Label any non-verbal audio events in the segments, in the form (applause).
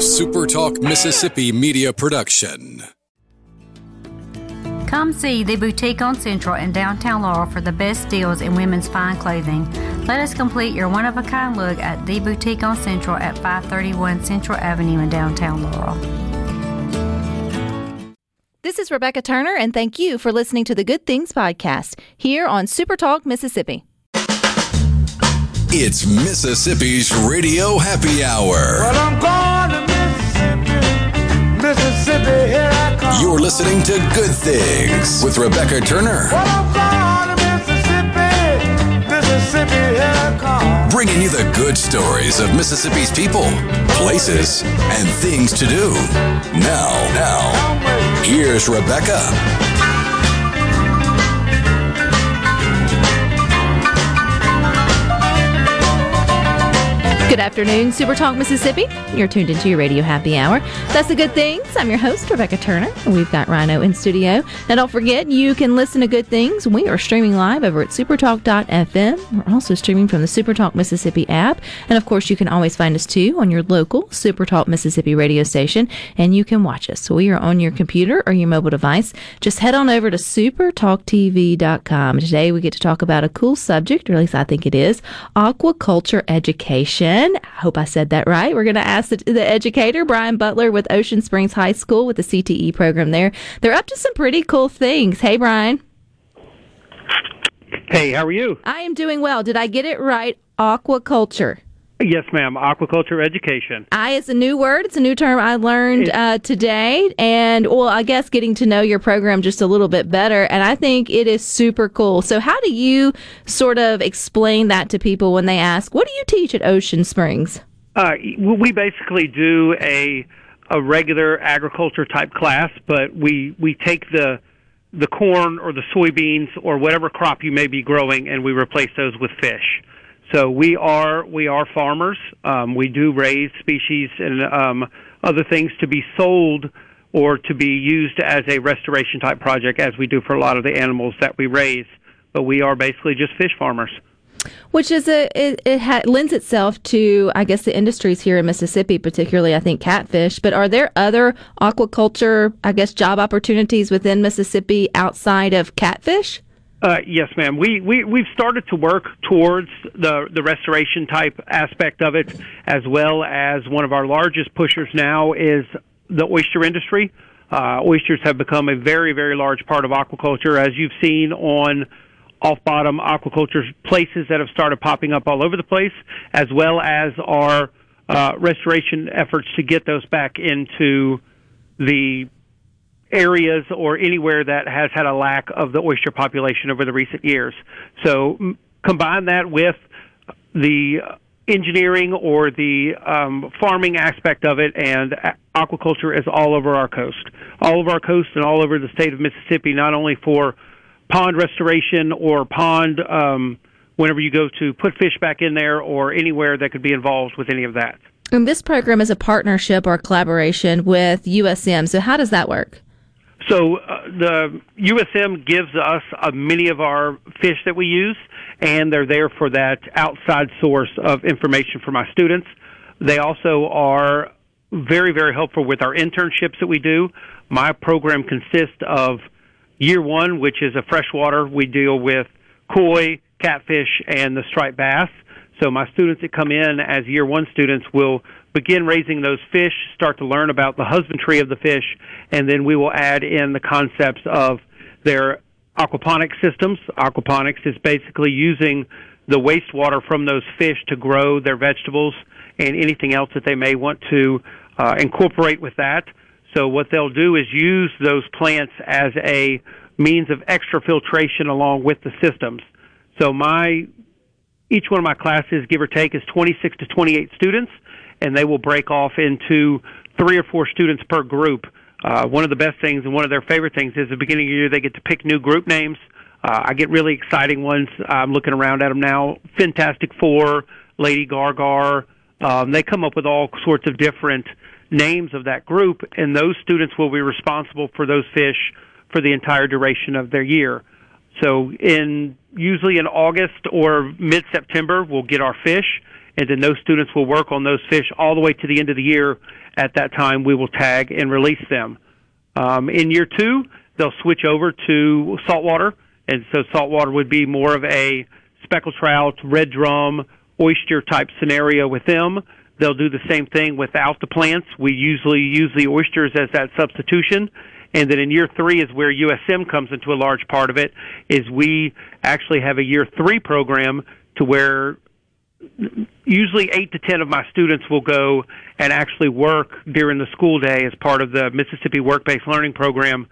A SuperTalk Mississippi media production. Come see the boutique on Central in downtown Laurel for the best deals in women's fine clothing. Let us complete your one of a kind look at the boutique on Central at 531 Central Avenue in downtown Laurel. This is Rebecca Turner, and thank you for listening to the Good Things Podcast here on Super Talk Mississippi. It's Mississippi's Radio Happy Hour. Well, I'm going to Mississippi, here I come. You're listening to Good Things with Rebecca Turner. Bringing you the good stories of Mississippi's people, places, and things to do. Now, now, here's Rebecca. Good afternoon, Super Talk Mississippi. You're tuned into your radio happy hour. That's the good things. I'm your host, Rebecca Turner, we've got Rhino in studio. Now, don't forget, you can listen to good things. We are streaming live over at supertalk.fm. We're also streaming from the Supertalk Mississippi app. And of course, you can always find us too on your local Supertalk Mississippi radio station, and you can watch us. We are on your computer or your mobile device. Just head on over to supertalktv.com. Today, we get to talk about a cool subject, or at least I think it is aquaculture education. I hope I said that right. We're going to ask the, the educator, Bryan Butler with Ocean Springs High School with the CTE program there. They're up to some pretty cool things. Hey, Bryan. Hey, how are you? I am doing well. Did I get it right? Aquaculture. Yes, ma'am. Aquaculture education. I is a new word. It's a new term I learned uh, today. And, well, I guess getting to know your program just a little bit better. And I think it is super cool. So, how do you sort of explain that to people when they ask, what do you teach at Ocean Springs? Uh, we basically do a a regular agriculture type class, but we we take the the corn or the soybeans or whatever crop you may be growing, and we replace those with fish. So we are we are farmers. Um, we do raise species and um, other things to be sold or to be used as a restoration type project, as we do for a lot of the animals that we raise. But we are basically just fish farmers. Which is a it, it ha- lends itself to I guess the industries here in Mississippi, particularly I think catfish. But are there other aquaculture I guess job opportunities within Mississippi outside of catfish? Uh, yes, ma'am. We, we, we've started to work towards the, the restoration type aspect of it, as well as one of our largest pushers now is the oyster industry. Uh, oysters have become a very, very large part of aquaculture, as you've seen on off bottom aquaculture places that have started popping up all over the place, as well as our uh, restoration efforts to get those back into the areas or anywhere that has had a lack of the oyster population over the recent years. So combine that with the engineering or the um, farming aspect of it, and aquaculture is all over our coast, all over our coast, and all over the state of Mississippi. Not only for pond restoration or pond, um, whenever you go to put fish back in there, or anywhere that could be involved with any of that. And this program is a partnership or collaboration with USM. So how does that work? So uh, the USM gives us uh, many of our fish that we use, and they're there for that outside source of information for my students. They also are very, very helpful with our internships that we do. My program consists of year one, which is a freshwater. We deal with koi, catfish, and the striped bass. So my students that come in as year one students will begin raising those fish, start to learn about the husbandry of the fish, and then we will add in the concepts of their aquaponics systems. Aquaponics is basically using the wastewater from those fish to grow their vegetables and anything else that they may want to uh, incorporate with that. So what they'll do is use those plants as a means of extra filtration along with the systems. So my each one of my classes, give or take, is 26 to 28 students, and they will break off into three or four students per group. Uh, one of the best things and one of their favorite things is at the beginning of the year they get to pick new group names. Uh, I get really exciting ones. I'm looking around at them now. Fantastic Four, Lady Gargar. Um, they come up with all sorts of different names of that group, and those students will be responsible for those fish for the entire duration of their year. So in usually in August or mid September we'll get our fish and then those students will work on those fish all the way to the end of the year at that time we will tag and release them. Um, in year two, they'll switch over to saltwater, and so saltwater would be more of a speckled trout, red drum, oyster type scenario with them. They'll do the same thing without the plants. We usually use the oysters as that substitution. And then in year three is where USM comes into a large part of it, is we actually have a year three program to where usually eight to ten of my students will go and actually work during the school day as part of the Mississippi Work-Based Learning Program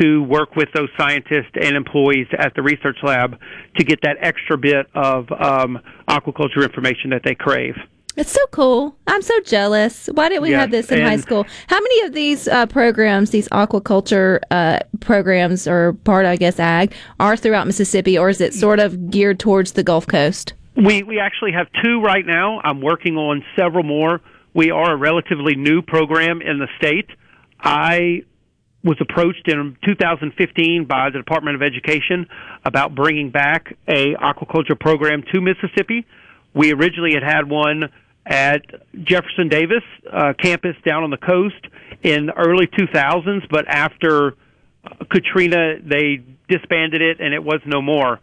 to work with those scientists and employees at the research lab to get that extra bit of um, aquaculture information that they crave. It's so cool. I'm so jealous. Why didn't we Yes, have this in high school? How many of these uh, programs, these aquaculture uh, programs, or part, I guess, ag, are throughout Mississippi, or is it sort of geared towards the Gulf Coast? We we actually have two right now. I'm working on several more. We are a relatively new program in the state. I was approached in 2015 by the Department of Education about bringing back a aquaculture program to Mississippi. We originally had had one at Jefferson Davis uh, campus down on the coast in the early 2000s, but after Katrina, they disbanded it and it was no more.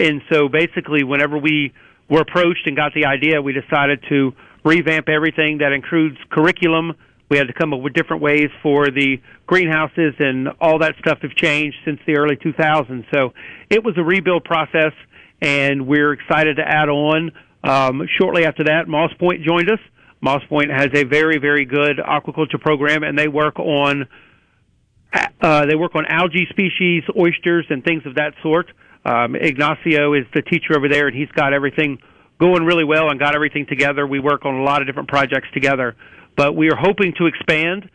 And so basically, whenever we were approached and got the idea, we decided to revamp everything that includes curriculum. We had to come up with different ways for the greenhouses, and all that stuff have changed since the early 2000s. So it was a rebuild process, and we're excited to add on. Um, shortly after that, Moss Point joined us. Moss Point has a very, very good aquaculture program, and they work on uh, they work on algae species, oysters, and things of that sort. Um, Ignacio is the teacher over there, and he's got everything going really well and got everything together. We work on a lot of different projects together, but we are hoping to expand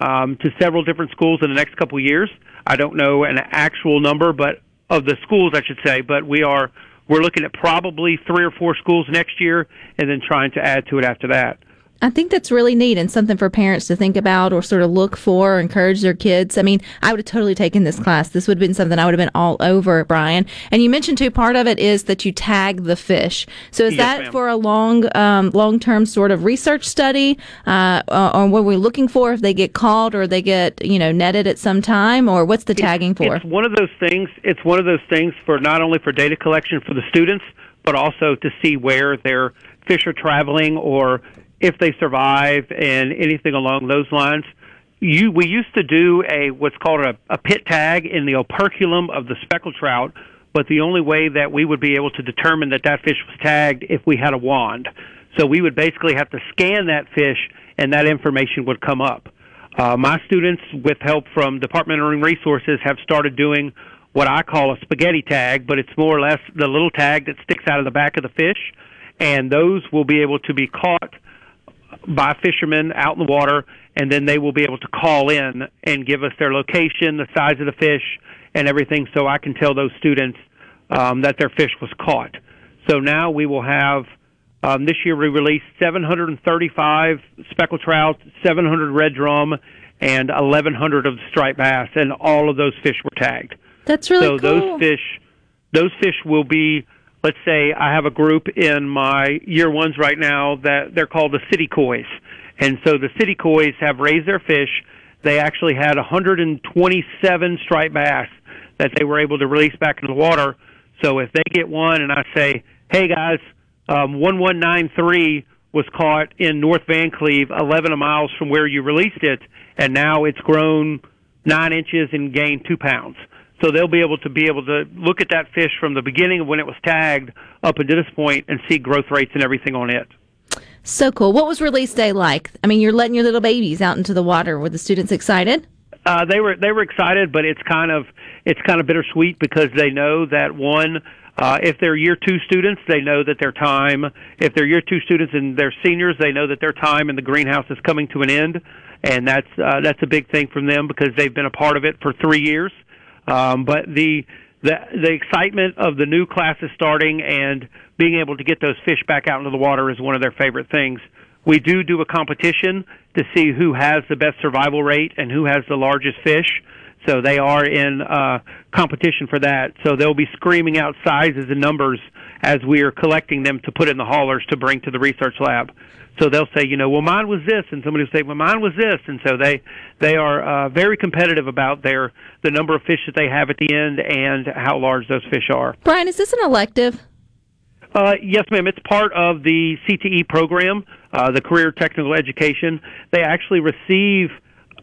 um, to several different schools in the next couple of years. I don't know an actual number, but of the schools, I should say. But we are we're looking at probably three or four schools next year, and then trying to add to it after that. I think that's really neat and something for parents to think about or sort of look for or encourage their kids. I mean, I would have totally taken this class. This would have been something I would have been all over, Bryan. And you mentioned too, part of it is that you tag the fish. So is Yes, that ma'am. for a long, um, long term sort of research study, uh, or, or what we're looking for if they get caught or they get, you know, netted at some time or what's the tagging for? It's one of those things. It's one of those things for not only for data collection for the students, but also to see where their fish are traveling or if they survive and anything along those lines. You, we used to do a what's called a, a pit tag in the operculum of the speckled trout, but the only way that we would be able to determine that that fish was tagged if we had a wand. So we would basically have to scan that fish, and that information would come up. Uh, my students, with help from Department of Resources, have started doing what I call a spaghetti tag, but it's more or less the little tag that sticks out of the back of the fish, and those will be able to be caught by fishermen out in the water, and then they will be able to call in and give us their location, the size of the fish, and everything, so I can tell those students um, that their fish was caught. So now we will have um, this year we released 735 speckled trout, 700 red drum, and 1,100 of the striped bass, and all of those fish were tagged. That's really so cool. those fish, those fish will be. Let's say I have a group in my year ones right now that they're called the city kois, and so the city kois have raised their fish. They actually had 127 striped bass that they were able to release back into the water. So if they get one, and I say, "Hey guys, um, 1193 was caught in North Vancleave, 11 miles from where you released it, and now it's grown nine inches and gained two pounds." So they'll be able to be able to look at that fish from the beginning of when it was tagged up until this point and see growth rates and everything on it. So cool. What was release day like? I mean, you're letting your little babies out into the water. Were the students excited? Uh, they were they were excited, but it's kind of it's kind of bittersweet because they know that one, uh, if they're year two students, they know that their time. If they're year two students and they're seniors, they know that their time in the greenhouse is coming to an end, and that's uh, that's a big thing from them because they've been a part of it for three years. Um, but the the the excitement of the new classes starting and being able to get those fish back out into the water is one of their favorite things. We do do a competition to see who has the best survival rate and who has the largest fish. So they are in uh, competition for that. So they'll be screaming out sizes and numbers as we are collecting them to put in the haulers to bring to the research lab. So they'll say, you know, well, mine was this, and somebody will say, well, mine was this, and so they they are uh, very competitive about their the number of fish that they have at the end and how large those fish are. Bryan, is this an elective? Uh, yes, ma'am. It's part of the CTE program, uh, the Career Technical Education. They actually receive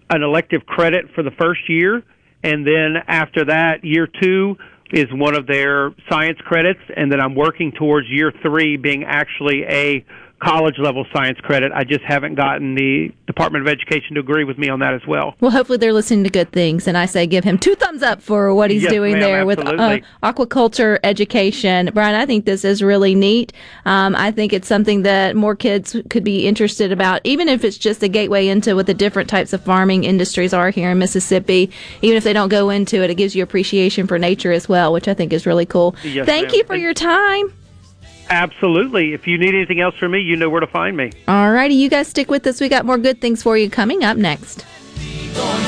an elective credit for the first year, and then after that, year two is one of their science credits, and then I'm working towards year three being actually a college level science credit. I just haven't gotten the Department of Education to agree with me on that as well. Well, hopefully they're listening to good things, and I say give him two thumbs up for what he's Yes, doing there with uh, aquaculture education. Bryan, I think this is really neat. Um, I think it's something that more kids could be interested about, even if it's just a gateway into what the different types of farming industries are here in Mississippi. Even if they don't go into it, it gives you appreciation for nature as well, which I think is really cool. Yes, Thank ma'am. you for your time. Absolutely. If you need anything else from me, you know where to find me. All righty, you guys stick with us. We got more good things for you coming up next. Going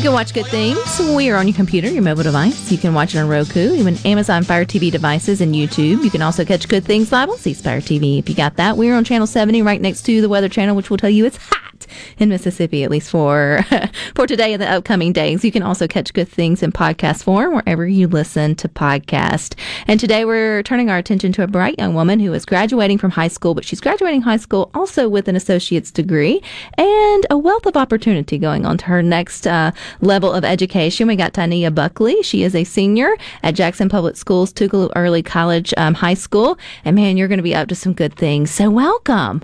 You can watch good things. We are on your computer, your mobile device. You can watch it on Roku, even Amazon Fire TV devices, and YouTube. You can also catch good things live on C Spire TV if you got that. We're on channel 70, right next to the Weather Channel, which will tell you it's hot in Mississippi, at least for (laughs) for today and the upcoming days. You can also catch good things in podcast form wherever you listen to podcast. And today we're turning our attention to a bright young woman who is graduating from high school, but she's graduating high school also with an associate's degree and a wealth of opportunity going on to her next uh, level of education. We got Tyneah Buckley. She is a senior at Jackson Public Schools, Tougaloo Early College um, High School. And man, you're going to be up to some good things. So welcome.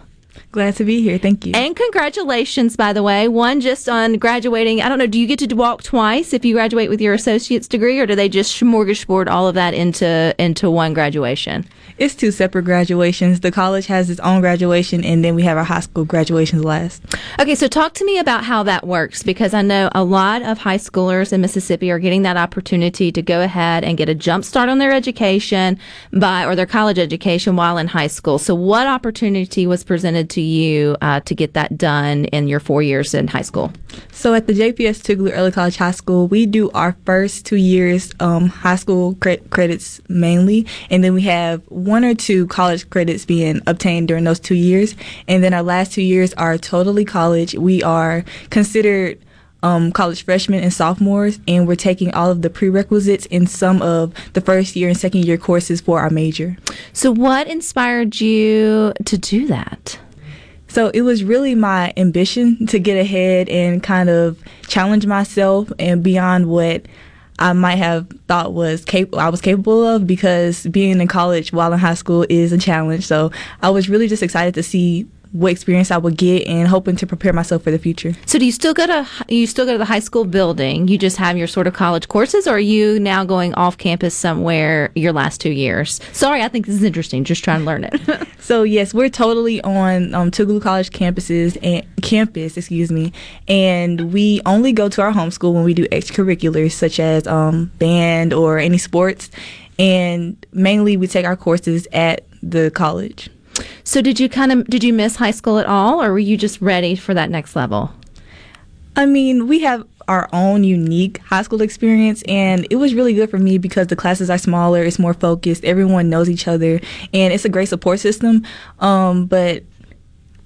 Glad to be here. Thank you. And congratulations, by the way. One just on graduating. I don't know. Do you get to walk twice if you graduate with your associate's degree, or do they just smorgasbord all of that into into one graduation? it's two separate graduations. The college has its own graduation, and then we have our high school graduations last. Okay, so talk to me about how that works because I know a lot of high schoolers in Mississippi are getting that opportunity to go ahead and get a jump start on their education by or their college education while in high school. So, what opportunity was presented to you uh, to get that done in your four years in high school? So at the JPS Tougaloo Early College High School, we do our first two years um, high school cre- credits mainly, and then we have one or two college credits being obtained during those two years, and then our last two years are totally college. We are considered um, college freshmen and sophomores, and we're taking all of the prerequisites in some of the first year and second year courses for our major. So, what inspired you to do that? So it was really my ambition to get ahead and kind of challenge myself and beyond what I might have thought was cap- I was capable of because being in college while in high school is a challenge. So I was really just excited to see what experience I would get and hoping to prepare myself for the future. So, do you still go to you still go to the high school building? You just have your sort of college courses, or are you now going off campus somewhere your last two years? Sorry, I think this is interesting. Just trying to learn it. (laughs) So yes, we're totally on um, Tougaloo College campuses and campus, excuse me, and we only go to our home school when we do extracurriculars such as um, band or any sports, and mainly we take our courses at the college. So did you kind of did you miss high school at all, or were you just ready for that next level? I mean, we have our own unique high school experience, and it was really good for me because the classes are smaller, it's more focused, everyone knows each other, and it's a great support system. Um, but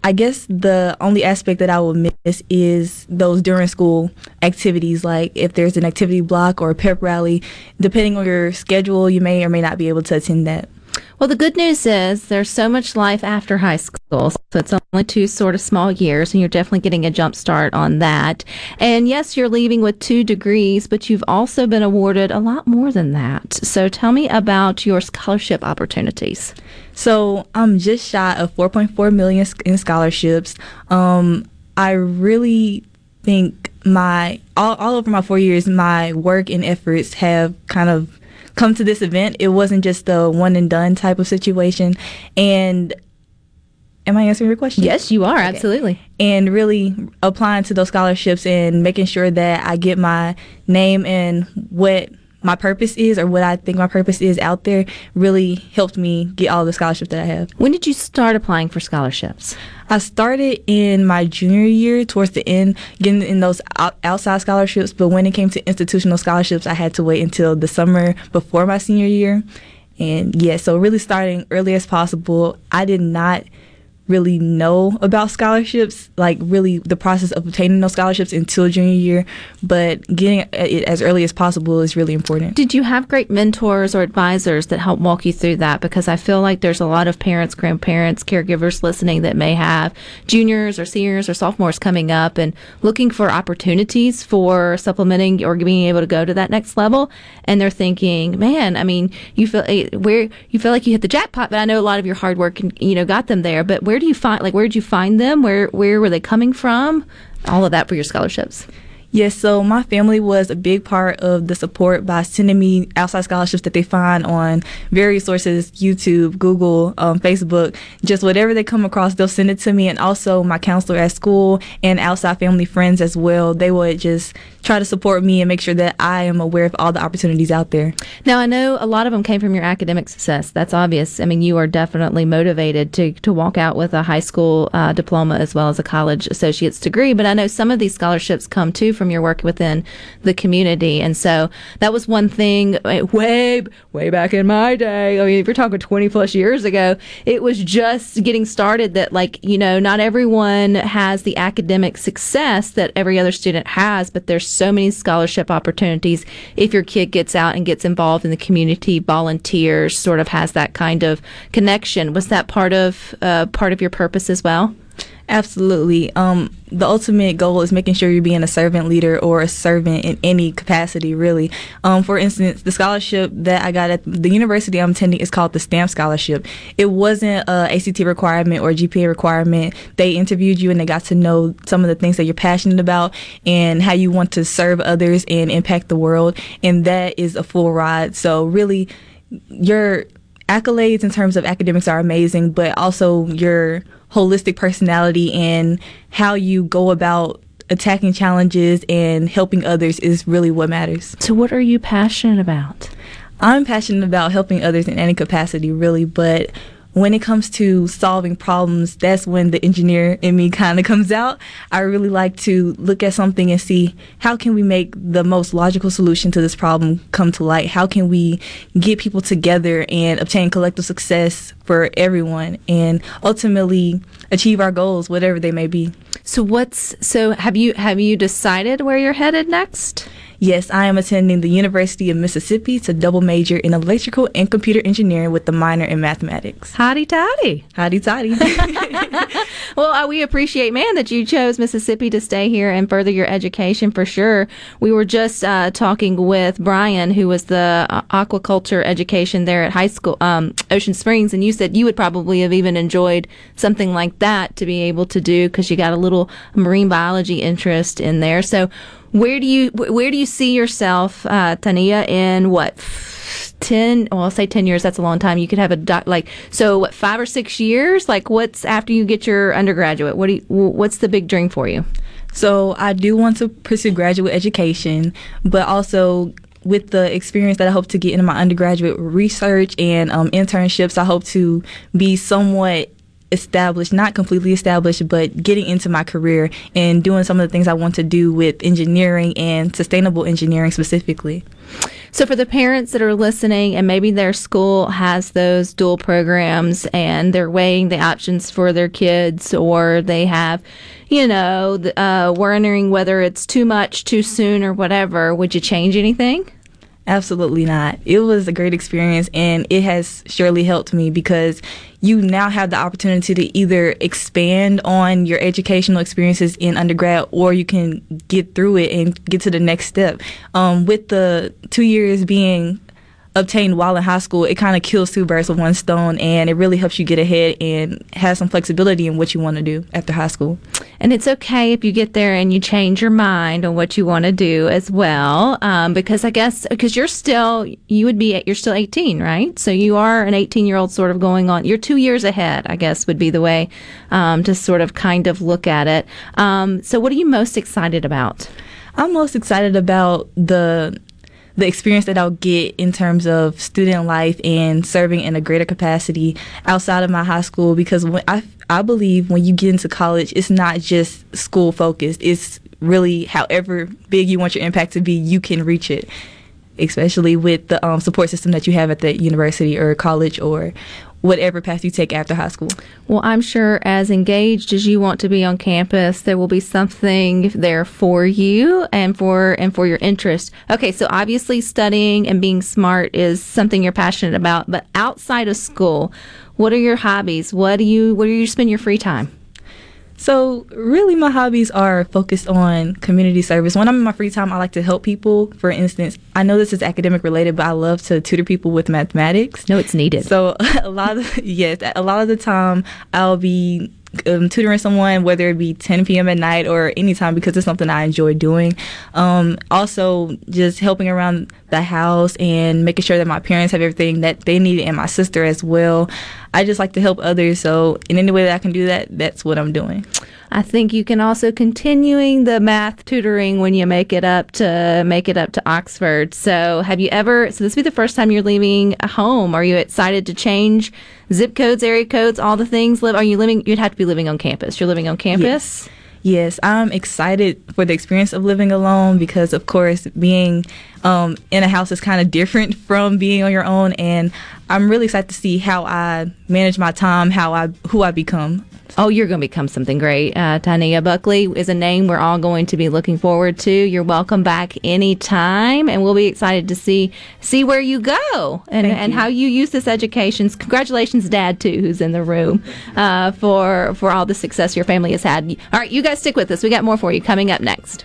I guess the only aspect that I will miss is those during school activities, like if there's an activity block or a pep rally. Depending on your schedule, you may or may not be able to attend that. Well, the good news is there's so much life after high school. So it's only two sort of small years, and you're definitely getting a jump start on that. And yes, you're leaving with two degrees, but you've also been awarded a lot more than that. So tell me about your scholarship opportunities. So I'm just shy of 4.4 million in scholarships. Um, I really think my all, all over my four years, my work and efforts have kind of come to this event. It wasn't just a one and done type of situation. And am I answering your question? Yes, you are, absolutely. and really applying to those scholarships and making sure that I get my name and what my purpose is or what I think my purpose is out there really helped me get all the scholarships that I have. When did you start applying for scholarships? I started in my junior year towards the end getting in those outside scholarships, but when it came to institutional scholarships, I had to wait until the summer before my senior year. And yeah, so really starting early as possible. I did not really know about scholarships, like really the process of obtaining those scholarships until junior year, but getting it as early as possible is really important. Did you have great mentors or advisors that help walk you through that? Because I feel like there's a lot of parents, grandparents, caregivers listening that may have juniors or seniors or sophomores coming up and looking for opportunities for supplementing or being able to go to that next level. And they're thinking, man, I mean, you feel eh, where you feel like you hit the jackpot, but I know a lot of your hard work, and, you know, got them there. But where do you find, like, where did you find them? Where where were they coming from? All of that for your scholarships. Yes, so my family was a big part of the support by sending me outside scholarships that they find on various sources YouTube, Google, um, Facebook, just whatever they come across, they'll send it to me. And also, my counselor at school and outside family friends as well, they would just try to support me and make sure that I am aware of all the opportunities out there. Now, I know a lot of them came from your academic success. That's obvious. I mean, you are definitely motivated to, to walk out with a high school uh, diploma as well as a college associate's degree. But I know some of these scholarships come too from your work within the community. And so that was one thing uh, way, way back in my day. I mean, if you're talking 20 plus years ago, it was just getting started that, like, you know, not everyone has the academic success that every other student has, but there's so many scholarship opportunities if your kid gets out and gets involved in the community, volunteers, sort of has that kind of connection. Was that part of uh, part of your purpose as well? Absolutely. Um, the ultimate goal is making sure you're being a servant leader or a servant in any capacity, really. Um, for instance, the scholarship that I got at the university I'm attending is called the STAMP Scholarship. It wasn't a ACT requirement or GPA requirement. They interviewed you and they got to know some of the things that you're passionate about and how you want to serve others and impact the world. And that is a full ride. So really, your accolades in terms of academics are amazing, but also your holistic personality and how you go about attacking challenges and helping others is really what matters. So, what are you passionate about? I'm passionate about helping others in any capacity, really, but when it comes to solving problems, that's when the engineer in me (laughs) kind of comes out. I really like to look at something and see how can we make the most logical solution to this problem come to light? How can we get people together and obtain collective success for everyone and ultimately achieve our goals, whatever they may be? So, what's so have you have you decided where you're headed next? Yes, I am attending the University of Mississippi to double major in electrical and computer engineering with the minor in mathematics. Hotty toddy. Howdy toddy. (laughs) (laughs) Well, uh, we appreciate, man, that you chose Mississippi to stay here and further your education for sure. We were just uh, talking with Bryan, who was the uh, aquaculture education there at high school, um, Ocean Springs, and you said you would probably have even enjoyed something like that to be able to do because you got a little marine biology interest in there. So, where do you where do you see yourself, uh, Tyneah, in what? 10 well i'll say 10 years that's a long time you could have a doc like so what five or six years like what's after you get your undergraduate what do you, what's the big dream for you So I do want to pursue graduate education, but also with the experience that I hope to get in my undergraduate research and um, internships, I hope to be somewhat established, not completely established, but getting into my career and doing some of the things I want to do with engineering and sustainable engineering specifically. so for the parents that are listening and maybe their school has those dual programs and they're weighing the options for their kids or they have you know uh, wondering whether it's too much too soon or whatever would you change anything Absolutely not. It was a great experience and it has surely helped me because you now have the opportunity to either expand on your educational experiences in undergrad or you can get through it and get to the next step. Um, with the two years being obtained while in high school, it kind of kills two birds with one stone and it really helps you get ahead and have some flexibility in what you want to do after high school. And it's okay if you get there and you change your mind on what you want to do as well. Um, because I guess, because you're still, you would be, you're still 18, right? So you are an 18 year old sort of going on, you're two years ahead, I guess would be the way, um, to sort of kind of look at it. Um, so what are you most excited about? I'm most excited about the the experience that I'll get in terms of student life and serving in a greater capacity outside of my high school because when I I believe when you get into college it's not just school focused. It's really however big you want your impact to be you can reach it especially with the um, support system that you have at the university or college or whatever path you take after high school. Well, I'm sure as engaged as you want to be on campus, there will be something there for you and for and for your interest. Okay, so obviously studying and being smart is something you're passionate about, but outside of school, what are your hobbies? What do you where do you spend your free time? So, really, my hobbies are focused on community service. When I'm in my free time, I like to help people. For instance, I know this is academic related, but I love to tutor people with mathematics. No, it's needed. So, (laughs) a lot of (laughs) yes, a lot of the time, I'll be um, tutoring someone, whether it be 10 p.m. at night or anytime, because it's something I enjoy doing. Um, also, just helping around the house and making sure that my parents have everything that they need, and my sister as well. I just like to help others. So, in any way that I can do that, that's what I'm doing. I think you can also continuing the math tutoring when you make it up to make it up to Oxford. So have you ever so this will be the first time you're leaving home. Are you excited to change zip codes, area codes, all the things? Live are you living you'd have to be living on campus. You're living on campus? Yes. Yes, I'm excited for the experience of living alone because, of course, being um, in a house is kind of different (laughs) from being on your own, and I'm really excited to see how I manage my time, how I who I become. Oh, you're going to become something great. Uh, Tyneah Buckley is a name we're all going to be looking forward to. You're welcome back anytime, and we'll be excited to see see where you go and, Thank and you. how you use this education. Congratulations, Dad, too, who's in the room uh, for for all the success your family has had. All right, you guys stick with us. We got more for you coming up next.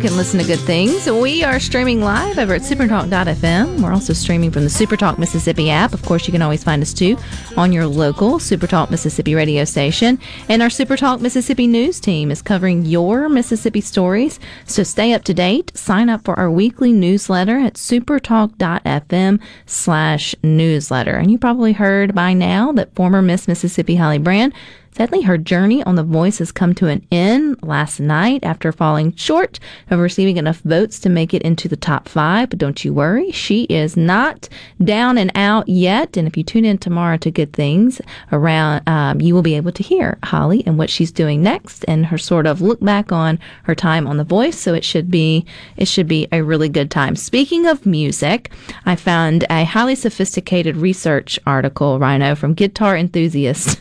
Can listen to good things. We are streaming live over at supertalk.fm. We're also streaming from the Supertalk Mississippi app. Of course, you can always find us too on your local Supertalk Mississippi radio station. And our Supertalk Mississippi news team is covering your Mississippi stories. So stay up to date. Sign up for our weekly newsletter at supertalk.fm slash newsletter. And you probably heard by now that former Miss Mississippi Holly Brand Sadly, her journey on The Voice has come to an end last night after falling short of receiving enough votes to make it into the top five. But don't you worry, she is not down and out yet. And if you tune in tomorrow to Good Things around, um, you will be able to hear Holly and what she's doing next and her sort of look back on her time on The Voice. So it should be it should be a really good time. Speaking of music, I found a highly sophisticated research article, Rhino, from Guitar Enthusiast.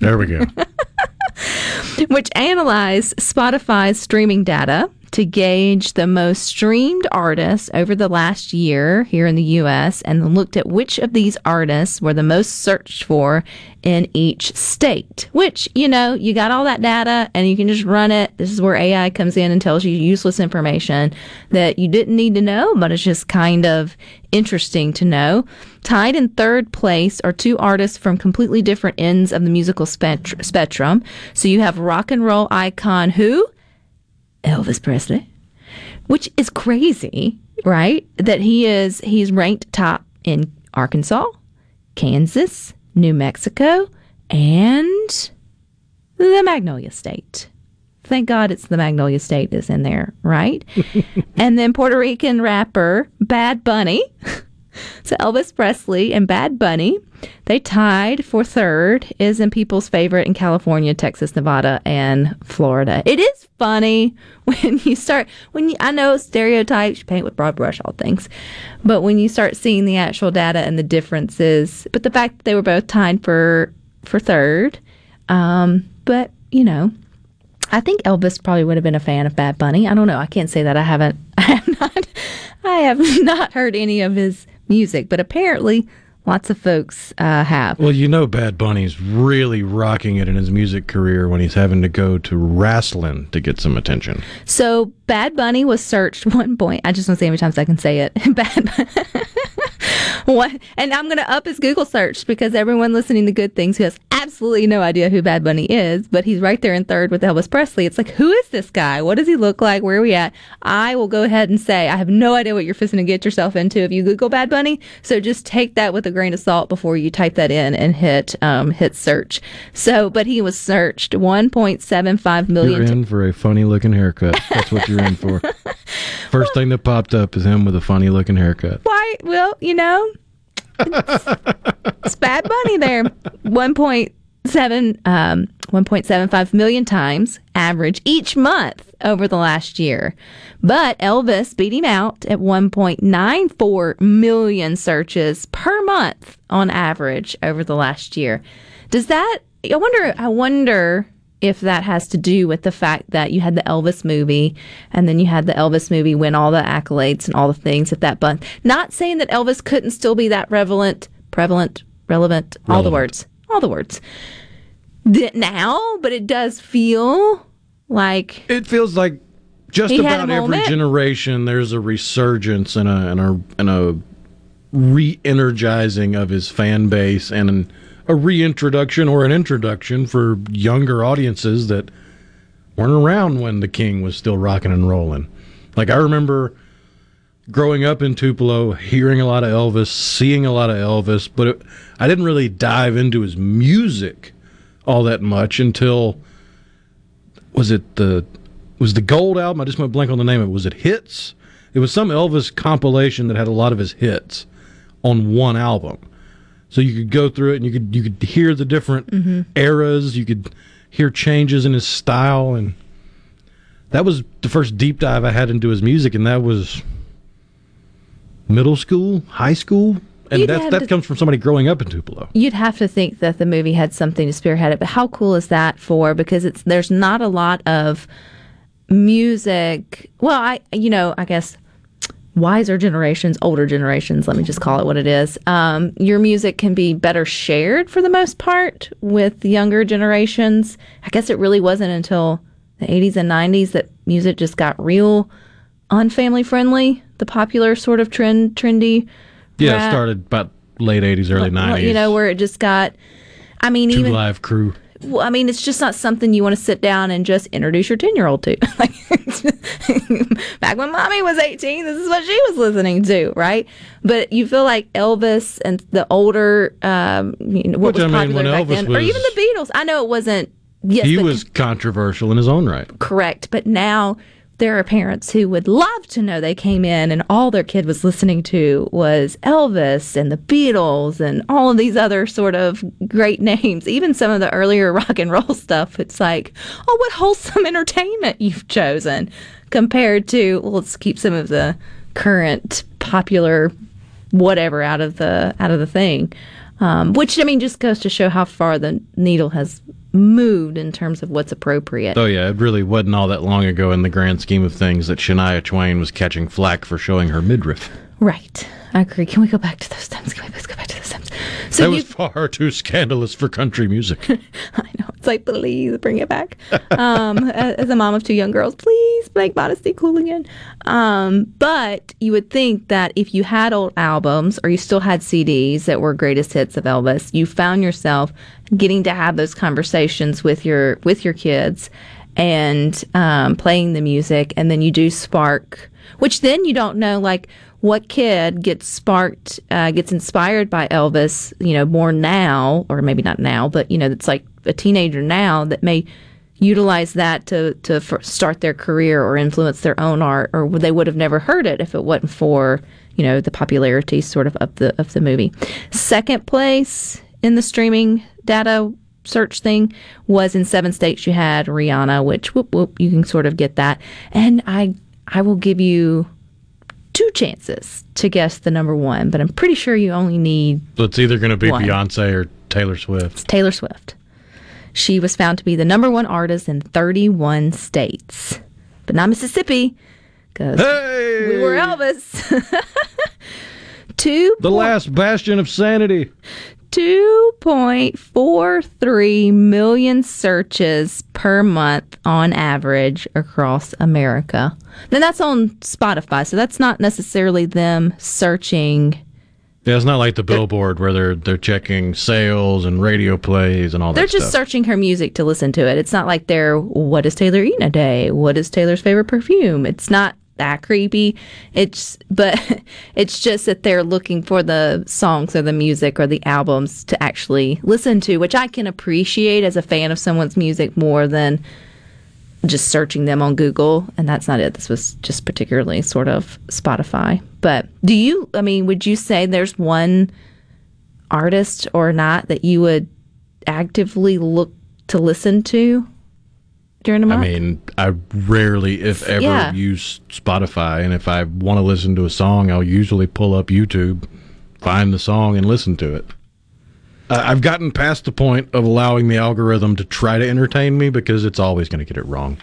There we go. (laughs) which analyzed Spotify's streaming data to gauge the most streamed artists over the last year here in the US and looked at which of these artists were the most searched for in each state. Which, you know, you got all that data and you can just run it. This is where AI comes in and tells you useless information that you didn't need to know, but it's just kind of interesting to know. Tied in third place are two artists from completely different ends of the musical spectrum. So you have rock and roll icon who? Elvis Presley, which is crazy, right? That he is he's ranked top in Arkansas, Kansas, New Mexico, and the Magnolia State. Thank God it's the Magnolia State that's in there, right? (laughs) and then Puerto Rican rapper Bad Bunny. (laughs) (laughs) so Elvis Presley and Bad Bunny, they tied for third, is in people's favorite in California, Texas, Nevada, and Florida. It is funny (laughs) when you start when you I know stereotypes, you paint with broad brush all things. But when you start seeing the actual data and the differences, but the fact that they were both tied for for third, um, but you know, I think Elvis probably would have been a fan of Bad Bunny. I don't know. I can't say that I haven't. (laughs) I have not. I have not heard any of his music, but apparently, lots of folks uh, have. Well, you know, Bad Bunny's really rocking it in his music career when he's having to go to wrestling to get some attention. So Bad Bunny was searched (laughs) one point. I just want to see how many times I can say it. (laughs) Bad. (laughs) (laughs) What? And I'm going to up his Google search because everyone listening to Good Things who has absolutely no idea who Bad Bunny is, but he's right there in third with Elvis Presley. It's like, who is this guy? What does he look like? Where are we at? I will go ahead and say I have no idea what you're fixing to get yourself into if you Google Bad Bunny. So just take that with a grain of salt before you type that in and hit um, hit search. So, but he was searched 1.75 million. You're in for a funny looking haircut. That's what you're in for. (laughs) First thing that popped up is him with a funny looking haircut. Why? Well, you know, it's, it's Bad Bunny there. 1.7, um, 1.75 million times average each month over the last year. But Elvis beat him out at 1.94 million searches per month on average over the last year. Does that, I wonder, I wonder if that has to do with the fact that you had the Elvis movie and then you had the Elvis movie win all the accolades and all the things at that month. Not saying that Elvis couldn't still be that relevant, prevalent, relevant, all the words, all the words. Now, but it does feel like It feels like just He had a about every generation there's a resurgence and a and a and a re-energizing of his fan base and an, a reintroduction or an introduction for younger audiences that weren't around when the king was still rocking and rolling. Like I remember growing up in Tupelo, hearing a lot of Elvis, seeing a lot of Elvis, but it, I didn't really dive into his music all that much until was it the was the gold album? I just went blank on the name of it. Was it hits? It was some Elvis compilation that had a lot of his hits on one album. So you could go through it and you could you could hear the different mm-hmm. eras, you could hear changes in his style and that was the first deep dive I had into his music and that was middle school, high school. And You'd that that to- comes from somebody growing up in Tupelo. you'd have to think that the movie had something to spearhead it. But how cool is that for? Because it's there's not a lot of music. Well, I you know I guess wiser generations, older generations. Let me just call it what it is. Um, your music can be better shared for the most part with younger generations. I guess it really wasn't until the 80s and 90s that music just got real unfamily friendly. The popular sort of trend, trendy. Yeah, it started about late 80s, early 90s. You know, where it just got. I mean, Two even Live Crew. Well, I mean, it's just not something you want to sit down and just introduce your ten year old to. (laughs) like, back when mommy was eighteen, this is what she was listening to, right? But you feel like Elvis and the older, um, you know, what Which, was I mean, popular back Elvis then, or even the Beatles. I know it wasn't. Yes, he was controversial in his own right. correct, but now there are parents who would love to know they came in and all their kid was listening to was Elvis and the Beatles and all of these other sort of great (laughs) names. Even some of the earlier (laughs) rock and roll stuff. It's like, oh, what wholesome (laughs) entertainment you've chosen compared to, well, let's keep some of the current popular whatever out of the out of the thing. Um, which I mean just goes to show how far the needle has moved in terms of what's appropriate. Oh yeah, it really wasn't all that long ago in the grand scheme of things that Shania Twain was catching flack for showing her midriff. Right. I agree. Can we go back to those times? Can we please go back to those? So that was far too scandalous for country music. (laughs) I know. It's like, please bring it back. Um, (laughs) as a mom of two young girls, please make modesty cool again. Um, but you would think that if you had old albums or you still had CDs that were greatest hits of Elvis, you found yourself getting to have those conversations with your with your kids and um, playing the music, and then you do spark, which then you don't know like what kid gets sparked, uh, gets inspired by Elvis, you know, more now, or maybe not now, but you know, it's like a teenager now that may utilize that to to start their career or influence their own art, or they would have never heard it if it wasn't for you know the popularity sort of of the of the movie. Second place in the streaming data search thing was in seven states. You had Rihanna, which whoop whoop, you can sort of get that, and I I will give you two chances to guess the number one, but I'm pretty sure you only need so it's either going to be One. Beyonce or Taylor Swift. It's Taylor Swift. She was found to be the number one artist in 31 states, but not Mississippi, because Hey, we were Elvis. (laughs) Two the last bastion of sanity. 2.43 million searches per month on average across America. Now that's on Spotify, so that's not necessarily them searching. Yeah, it's not like the Billboard where they're they're checking sales and radio plays and all that. They're just stuff. searching her music to listen to it. It's not like they're what is Taylor eating a day? What is Taylor's favorite perfume? It's not that creepy. It's but (laughs) it's just that they're looking for the songs or the music or the albums to actually listen to, which I can appreciate as a fan of someone's music more than just searching them on Google. And that's not it. This was just particularly sort of Spotify. But do you I mean, would you say there's one artist or not that you would actively look to listen to during a I month? mean, I rarely, if ever, Yeah. use Spotify, and if I want to listen to a song, I'll usually pull up YouTube, find the song, and listen to it. I- I've gotten past the point of allowing the algorithm to try to entertain me because it's always going to get it wrong.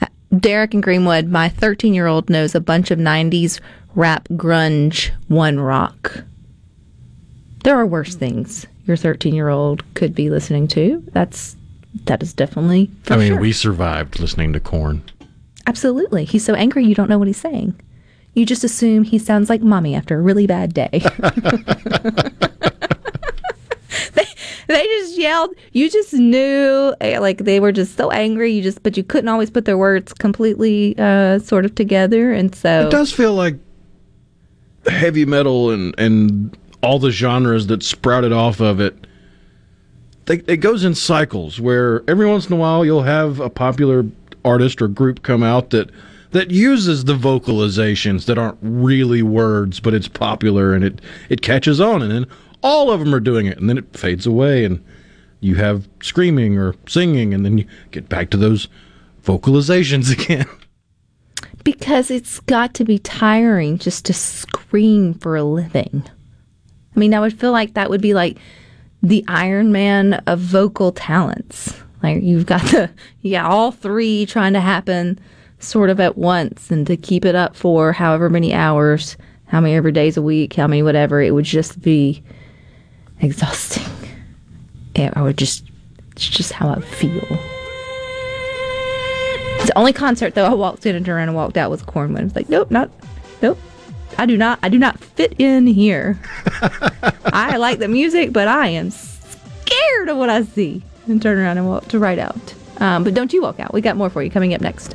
Uh, Derek and Greenwood, my 13 year old knows a bunch of 90s rap grunge one rock. There are worse things your 13 year old could be listening to. That's that is definitely for I mean, sure. we survived listening to Korn. Absolutely. He's so angry you don't know what he's saying. You just assume he sounds like mommy after a really bad day. (laughs) they, they just yelled. You just knew, eh, like they were just so angry. You just, but you couldn't always put their words completely, uh, sort of together. And so It does feel like heavy metal and and all the genres that sprouted off of it. It goes in cycles where every once in a while you'll have a popular artist or group come out that that uses the vocalizations that aren't really words, but it's popular and it it catches on, and then all of them are doing it, and then it fades away, and you have screaming or singing, and then you get back to those vocalizations (laughs) again. because it's got to be tiring just to scream for a living. I mean, I would feel like that would be like the Iron Man of vocal talents. Like you've got the got all three trying to happen sort of at once and to keep it up for however many hours, how many ever days a week, how many whatever, it would just be exhausting. Yeah, I would just it's just how I feel. It's the only concert though I walked in and turned around and walked out was Korn one. It's like, nope, not nope. I do not I do not fit in here. I like the music, but I am scared of what I see. And turn around and walk to right out. Um, but don't you walk out. We got more for you coming up next.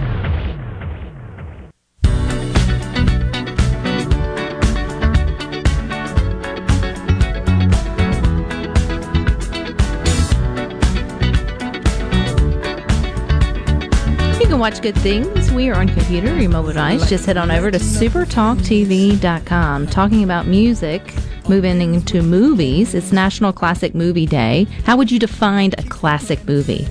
Watch good things. We are on computer, your mobile device. Just head on over to supertalktv.com. Talking about music, moving into movies. It's National Classic Movie Day. How would you define a classic movie?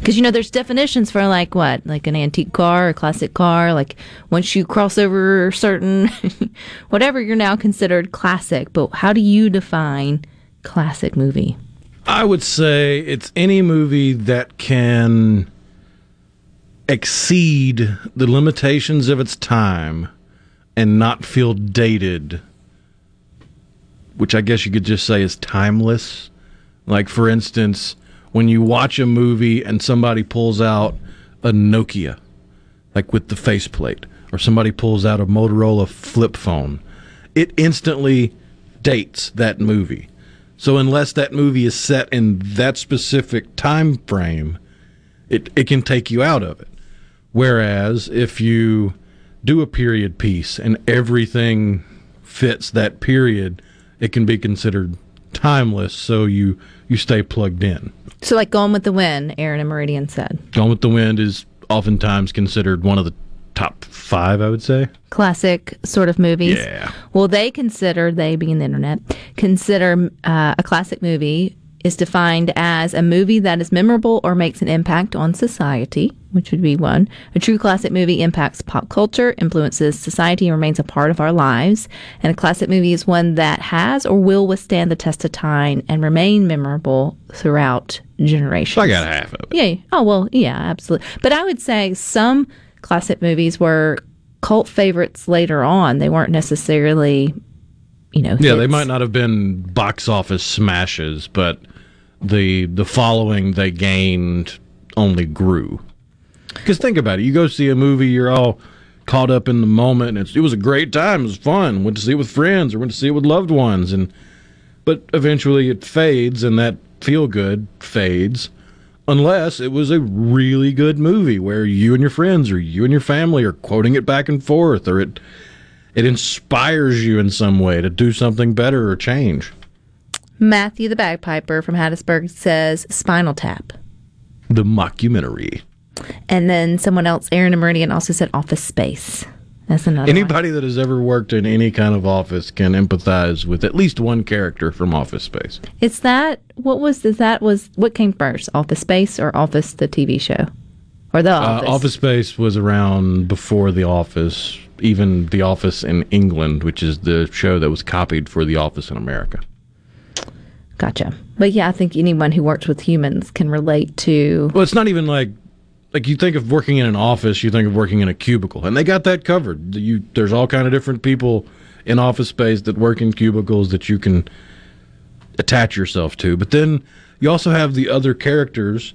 Because you know, there's definitions for like what, like an antique car, a classic car. Like once you cross over certain, (laughs) whatever, you're now considered classic. But how do you define classic movie? I would say it's any movie that can exceed the limitations of its time and not feel dated, which I guess you could just say is timeless. Like, for instance, when you watch a movie and somebody pulls out a Nokia, like with the faceplate, or somebody pulls out a Motorola flip phone, it instantly dates that movie. So unless that movie is set in that specific time frame, it, it can take you out of it. Whereas if you do a period piece and everything fits that period, it can be considered timeless. So you you stay plugged in. So, like Gone with the Wind, Aaron and Meridian said. Gone with the Wind is oftentimes considered one of the top five. I would say. classic sort of movies. Yeah. Well, they consider, they being the internet, consider uh, a classic movie is defined as a movie that is memorable or makes an impact on society, which would be one. A true classic movie impacts pop culture, influences society, and remains a part of our lives. And a classic movie is one that has or will withstand the test of time and remain memorable throughout generations. So I got half of it. Yeah. Oh well, yeah, absolutely. But I would say some classic movies were cult favorites later on. They weren't necessarily, you know. Yeah, they might not have been box office smashes, but the the following they gained only grew. Because think about it, you go see a movie, you're all caught up in the moment, and it's, it was a great time, it was fun. Went to see it with friends, or went to see it with loved ones, and but eventually it fades, and that feel good fades. Unless it was a really good movie where you and your friends or you and your family are quoting it back and forth, or it it inspires you in some way to do something better or change. Matthew the bagpiper from Hattiesburg says Spinal Tap, The mockumentary. And then someone else, Aaron and Meridian, also said Office Space. That's another. one. Anybody that has ever worked in any kind of office can empathize with at least one character from Office Space. It's that. What was is that? Was what came first, Office Space or Office the TV show, or the Uh, Office? office Space was around before The Office, even The Office in England, which is the show that was copied for The Office in America. Gotcha. But yeah, I think anyone who works with humans can relate to. Well, it's not even like like you think of working in an office, you think of working in a cubicle, and they got that covered. You there's all kind of different people in office space that work in cubicles that you can attach yourself to. But then you also have the other characters,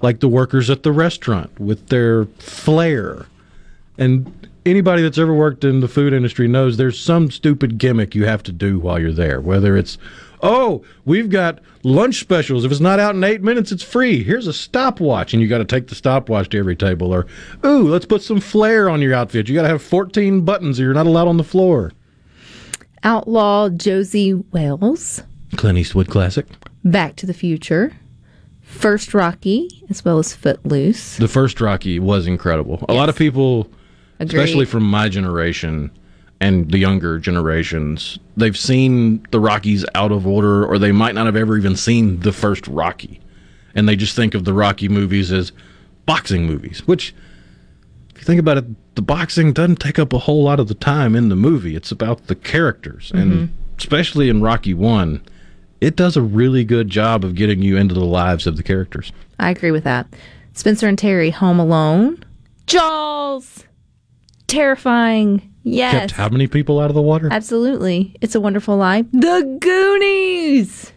like the workers at the restaurant with their flair. And anybody that's ever worked in the food industry knows there's some stupid gimmick you have to do while you're there. Whether it's, oh, we've got lunch specials. If it's not out in eight minutes, it's free. Here's a stopwatch, and you got to take the stopwatch to every table. Or, ooh, let's put some flair on your outfit. You got to have 14 buttons, or you're not allowed on the floor. Outlaw Josey Wales, Clint Eastwood classic. Back to the Future, First Rocky, as well as Footloose. The first Rocky was incredible. A lot of people, Agreed. especially from my generation and the younger generations, they've seen the Rockies out of order, or they might not have ever even seen the first Rocky, and they just think of the Rocky movies as boxing movies. Which, if you think about it, the boxing doesn't take up a whole lot of the time in the movie. It's about the characters, Mm-hmm. and especially in Rocky One. It does a really good job of getting you into the lives of the characters. I agree with that. Spencer and Terry, Home Alone, Jaws, terrifying. Yes, Kept how many people out of the water? absolutely. It's a Wonderful Life. The Goonies.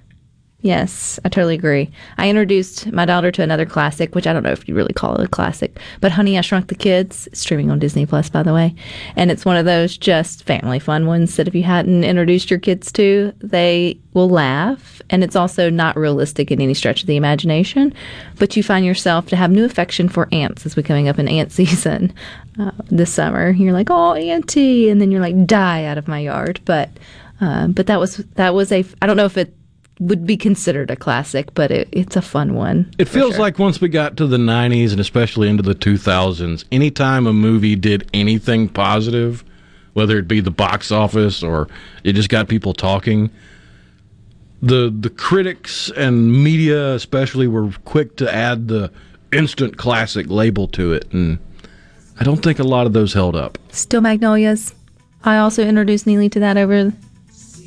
Yes, I totally agree. I introduced my daughter to another classic, which I don't know if you really call it a classic, but Honey, I Shrunk the Kids, streaming on Disney Plus, by the way. And it's one of those just family fun ones that if you hadn't introduced your kids to, they will laugh. And it's also not realistic in any stretch of the imagination, but you find yourself to have new affection for ants as we're coming up in ant (laughs) season uh, this summer. You're like, oh, auntie, and then you're like, die out of my yard. But uh, but that was that was a I don't know if it would be considered a classic, but it, it's a fun one. It feels like once we got to the 90s and especially into the 2000s, anytime a movie did anything positive, whether it be the box office or it just got people talking, the the critics and media especially were quick to add the instant classic label to it and I don't think a lot of those held up. Steel Magnolias. I also introduced Neely to that over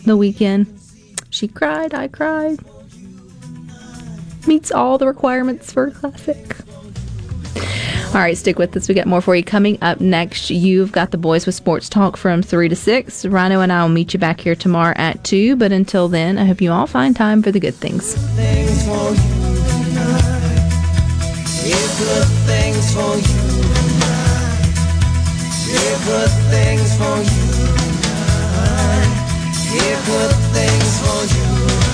the weekend. She cried, I cried. Meets all the requirements for a classic. All right, stick with us. We got more for you coming up next. You've got the boys with sports talk from 3 to 6. Rhino and I will meet you back here tomorrow at 2. But until then, I hope you all find time for the good things. things for you tonight. Here good things for you tonight. Here good things for you good things for you.